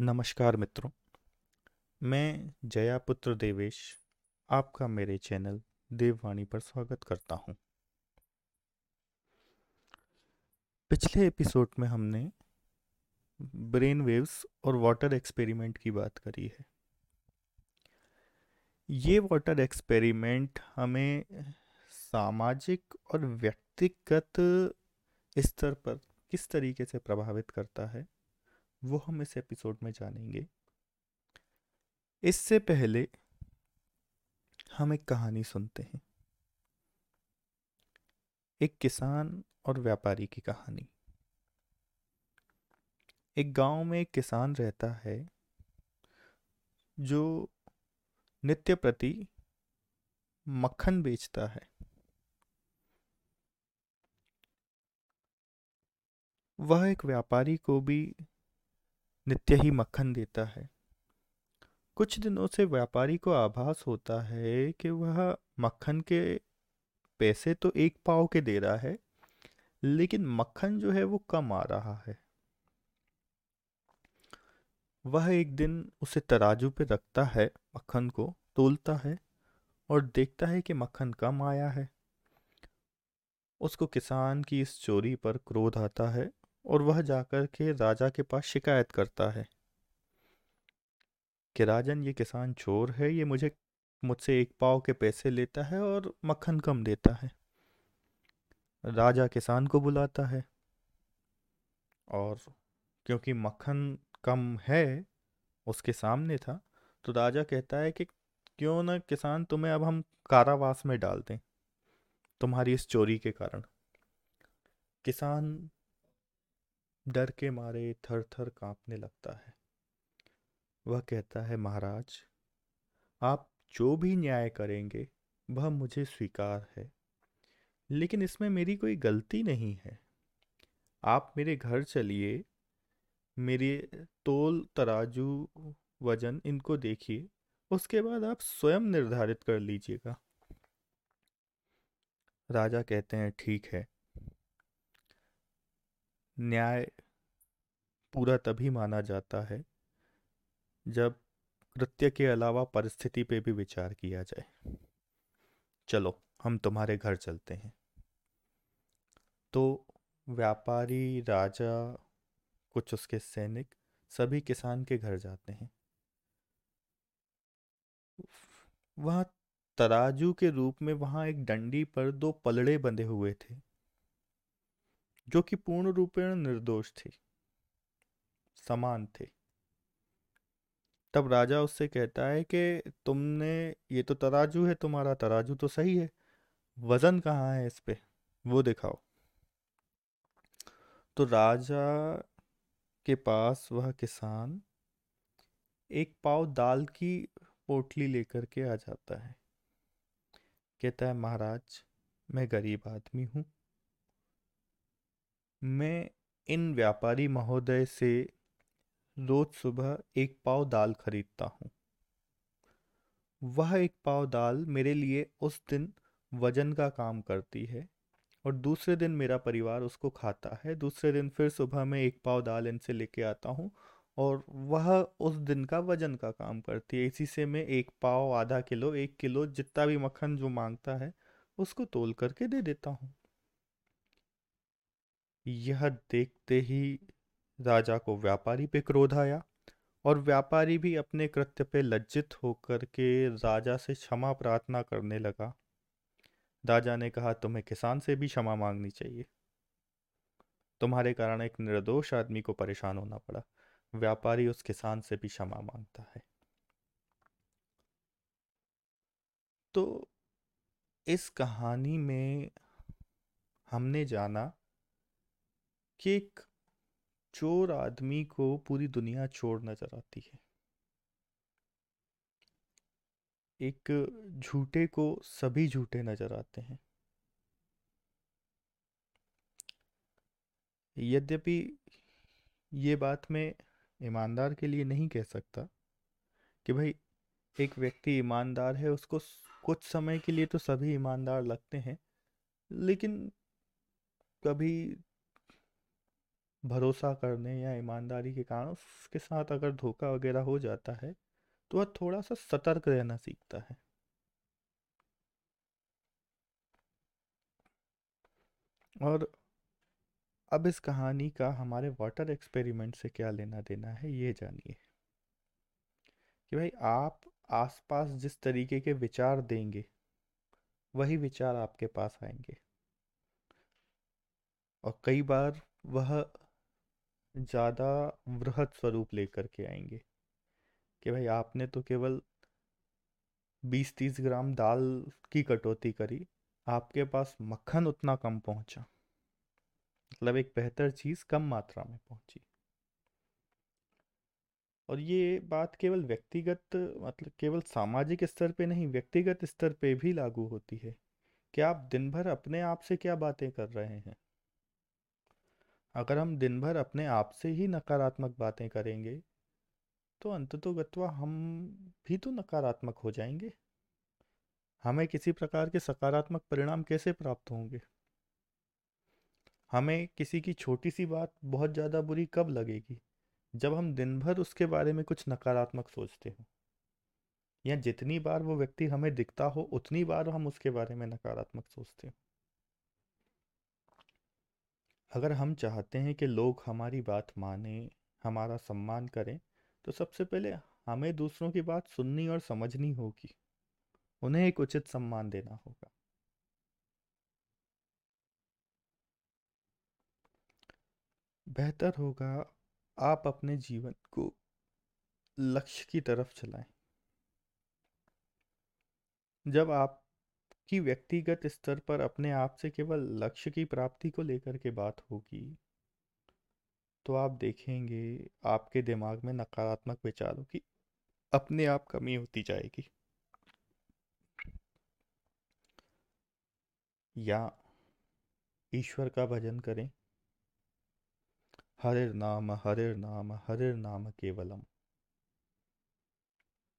नमस्कार मित्रों, मैं जयापुत्र देवेश, आपका मेरे चैनल देववाणी पर स्वागत करता हूँ। पिछले एपिसोड में हमने ब्रेन वेव्स और वाटर एक्सपेरिमेंट की बात करी है ये वाटर एक्सपेरिमेंट हमें सामाजिक और व्यक्तिगत स्तर पर किस तरीके से प्रभावित करता है वो हम इस एपिसोड में जानेंगे। इससे पहले हम एक कहानी सुनते हैं। एक किसान और व्यापारी की कहानी। एक गाँव में एक किसान रहता है, जो नित्य प्रति मक्खन बेचता है। वह एक व्यापारी को भी नित्य ही मक्खन देता है। कुछ दिनों से व्यापारी को आभास होता है कि वह मक्खन के पैसे तो एक पाव के दे रहा है, लेकिन मक्खन जो है वो कम आ रहा है। वह एक दिन उसे तराजू पे रखता है, मक्खन को तोलता है और देखता है कि मक्खन कम आया है। उसको किसान की इस चोरी पर क्रोध आता है और वह जाकर के राजा के पास शिकायत करता है कि, राजन, ये किसान चोर है, ये मुझे, मुझसे एक पाव के पैसे लेता है और मक्खन कम देता है। राजा किसान को बुलाता है और क्योंकि मक्खन कम है उसके सामने था तो राजा कहता है कि, क्यों ना किसान तुम्हें अब हम कारावास में डाल दें, तुम्हारी इस चोरी के कारण। किसान डर के मारे थर थर कांपने लगता है। वह कहता है, महाराज, आप जो भी न्याय करेंगे, वह मुझे स्वीकार है। लेकिन इसमें मेरी कोई गलती नहीं है। आप मेरे घर चलिए, मेरे तोल तराजू वज़न इनको देखिए, उसके बाद आप स्वयं निर्धारित कर लीजिएगा। राजा कहते हैं, ठीक है न्याय पूरा तभी माना जाता है, जब कृत्य के अलावा परिस्थिति पे भी विचार किया जाए। चलो, हम तुम्हारे घर चलते हैं। तो व्यापारी, राजा, कुछ उसके सैनिक सभी किसान के घर जाते हैं। वहाँ तराजू के रूप में वहाँ एक डंडी पर दो पलड़े बंधे हुए थे। जो कि पूर्ण रूपेण निर्दोष थे। समान थे। तब राजा उससे कहता है कि तुमने, ये तो तराजू है तुम्हारा, तराजू तो सही है। वज़न कहाँ है इस पे? वो दिखाओ। तो राजा के पास वह किसान एक पाव दाल की पोटली लेकर के आ जाता है। कहता है, महाराज, मैं गरीब आदमी हूँ। मैं इन व्यापारी महोदय से रोज सुबह एक पाव दाल खरीदता हूँ। वह एक पाव दाल मेरे लिए उस दिन वज़न का काम करती है और दूसरे दिन मेरा परिवार उसको खाता है। दूसरे दिन फिर सुबह में एक पाव दाल इनसे लेके आता हूँ और वह उस दिन का वज़न का काम करती है। इसी से मैं एक पाव, आधा किलो, एक किलो, जितना भी मक्खन जो माँगता है, उसको तोल करके दे देता हूँ। यह देखते ही राजा को व्यापारी पे क्रोध आया और व्यापारी भी अपने कृत्य पे लज्जित होकर के राजा से क्षमा प्रार्थना करने लगा। राजा ने कहा, तुम्हें किसान से भी क्षमा मांगनी चाहिए। तुम्हारे कारण एक निर्दोष आदमी को परेशान होना पड़ा। व्यापारी उस किसान से भी क्षमा माँगता है। तो इस कहानी में हमने जाना कि एक चोर आदमी को पूरी दुनिया चोर नज़र आती है। एक झूठे को सभी झूठे नज़र आते हैं। यद्यपि ये बात मैं ईमानदार के लिए नहीं कह सकता कि भाई एक व्यक्ति ईमानदार है, उसको कुछ समय के लिए तो सभी ईमानदार लगते हैं, लेकिन कभी भरोसा करने या ईमानदारी के कारण उसके साथ अगर धोखा वगैरह हो जाता है तो वह थोड़ा सा सतर्क रहना सीखता है। और अब इस कहानी का हमारे वाटर एक्सपेरिमेंट से क्या लेना देना है, ये जानिए। कि भाई आप आसपास जिस तरीके के विचार देंगे, वही विचार आपके पास आएँगे। और कई बार वह ज़्यादा वृहद स्वरूप लेकर के आएँगे। कि भाई आपने तो केवल बीस तीस ग्राम दाल की कटौती करी, आपके पास मक्खन उतना कम पहुँचा। मतलब एक बेहतर चीज़ कम मात्रा में पहुँची। और ये बात केवल व्यक्तिगत मतलब केवल सामाजिक स्तर पे नहीं, व्यक्तिगत स्तर पे भी लागू होती है। कि आप दिन भर अपने आप से क्या बातें कर रहे हैं? अगर हम दिन भर अपने आप से ही नकारात्मक बातें करेंगे तो अंततोगत्वा हम भी तो नकारात्मक हो जाएँगे। हमें किसी प्रकार के सकारात्मक परिणाम कैसे प्राप्त होंगे? हमें किसी की छोटी सी बात बहुत ज़्यादा बुरी कब लगेगी, जब हम दिन भर उसके बारे में कुछ नकारात्मक सोचते हो? या जितनी बार वो व्यक्ति हमें दिखता हो, उतनी बार हम उसके बारे में नकारात्मक सोचते हो? अगर हम चाहते हैं कि लोग हमारी बात माने, हमारा सम्मान करें तो सबसे पहले हमें दूसरों की बात सुननी और समझनी होगी। उन्हें एक उचित सम्मान देना होगा। बेहतर होगा आप अपने जीवन को लक्ष्य की तरफ़ चलाएँ। जब आपकी व्यक्तिगत स्तर पर अपने आप से केवल लक्ष्य की प्राप्ति को लेकर के बात होगी। तो आप देखेंगे, आपके दिमाग में नकारात्मक विचारों की अपने आप कमी होती जाएगी। या ईश्वर का भजन करें। हरिर नाम हरिर नाम हरिर नाम केवलम।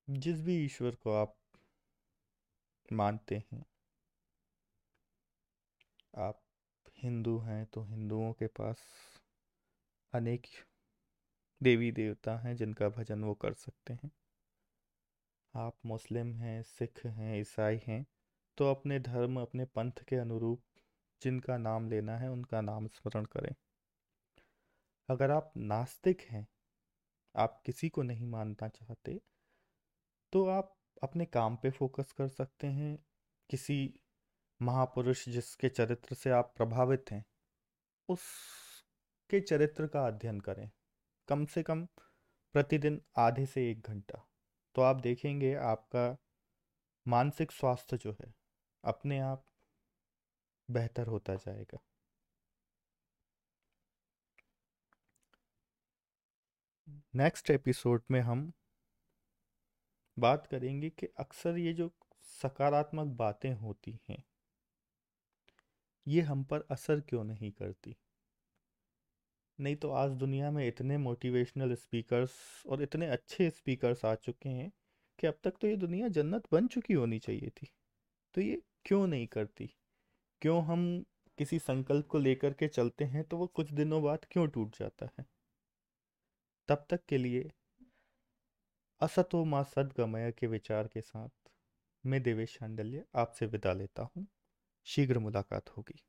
जिस भी ईश्वर को आप मानते हैं आप हिंदू हैं तो हिंदुओं के पास अनेक देवी देवता हैं जिनका भजन वो कर सकते हैं। आप मुस्लिम हैं, सिख हैं, ईसाई हैं तो अपने धर्म, अपने पंथ के अनुरूप जिनका नाम लेना है उनका नाम स्मरण करें। अगर आप नास्तिक हैं, आप किसी को नहीं मानना चाहते तो आप अपने काम पे फोकस कर सकते हैं, किसी महापुरुष जिसके चरित्र से आप प्रभावित हैं, उसके चरित्र का अध्ययन करें। कम से कम प्रतिदिन आधे से एक घंटा। तो आप देखेंगे आपका मानसिक स्वास्थ्य जो है, अपने आप बेहतर होता जाएगा। नेक्स्ट एपिसोड में हम बात करेंगे कि अक्सर ये जो सकारात्मक बातें होती हैं ये हम पर असर क्यों नहीं करती? नहीं तो आज दुनिया में इतने मोटिवेशनल स्पीकर्स और इतने अच्छे स्पीकर्स आ चुके हैं कि अब तक तो ये दुनिया जन्नत बन चुकी होनी चाहिए थी। तो ये क्यों नहीं करती? क्यों हम किसी संकल्प को लेकर के चलते हैं तो वो कुछ दिनों बाद क्यों टूट जाता है? तब तक के लिए असतो माँ सदगमय के विचार के साथ मैं देवेश शांडल्य आपसे विदा लेता हूँ। शीघ्र मुलाकात होगी।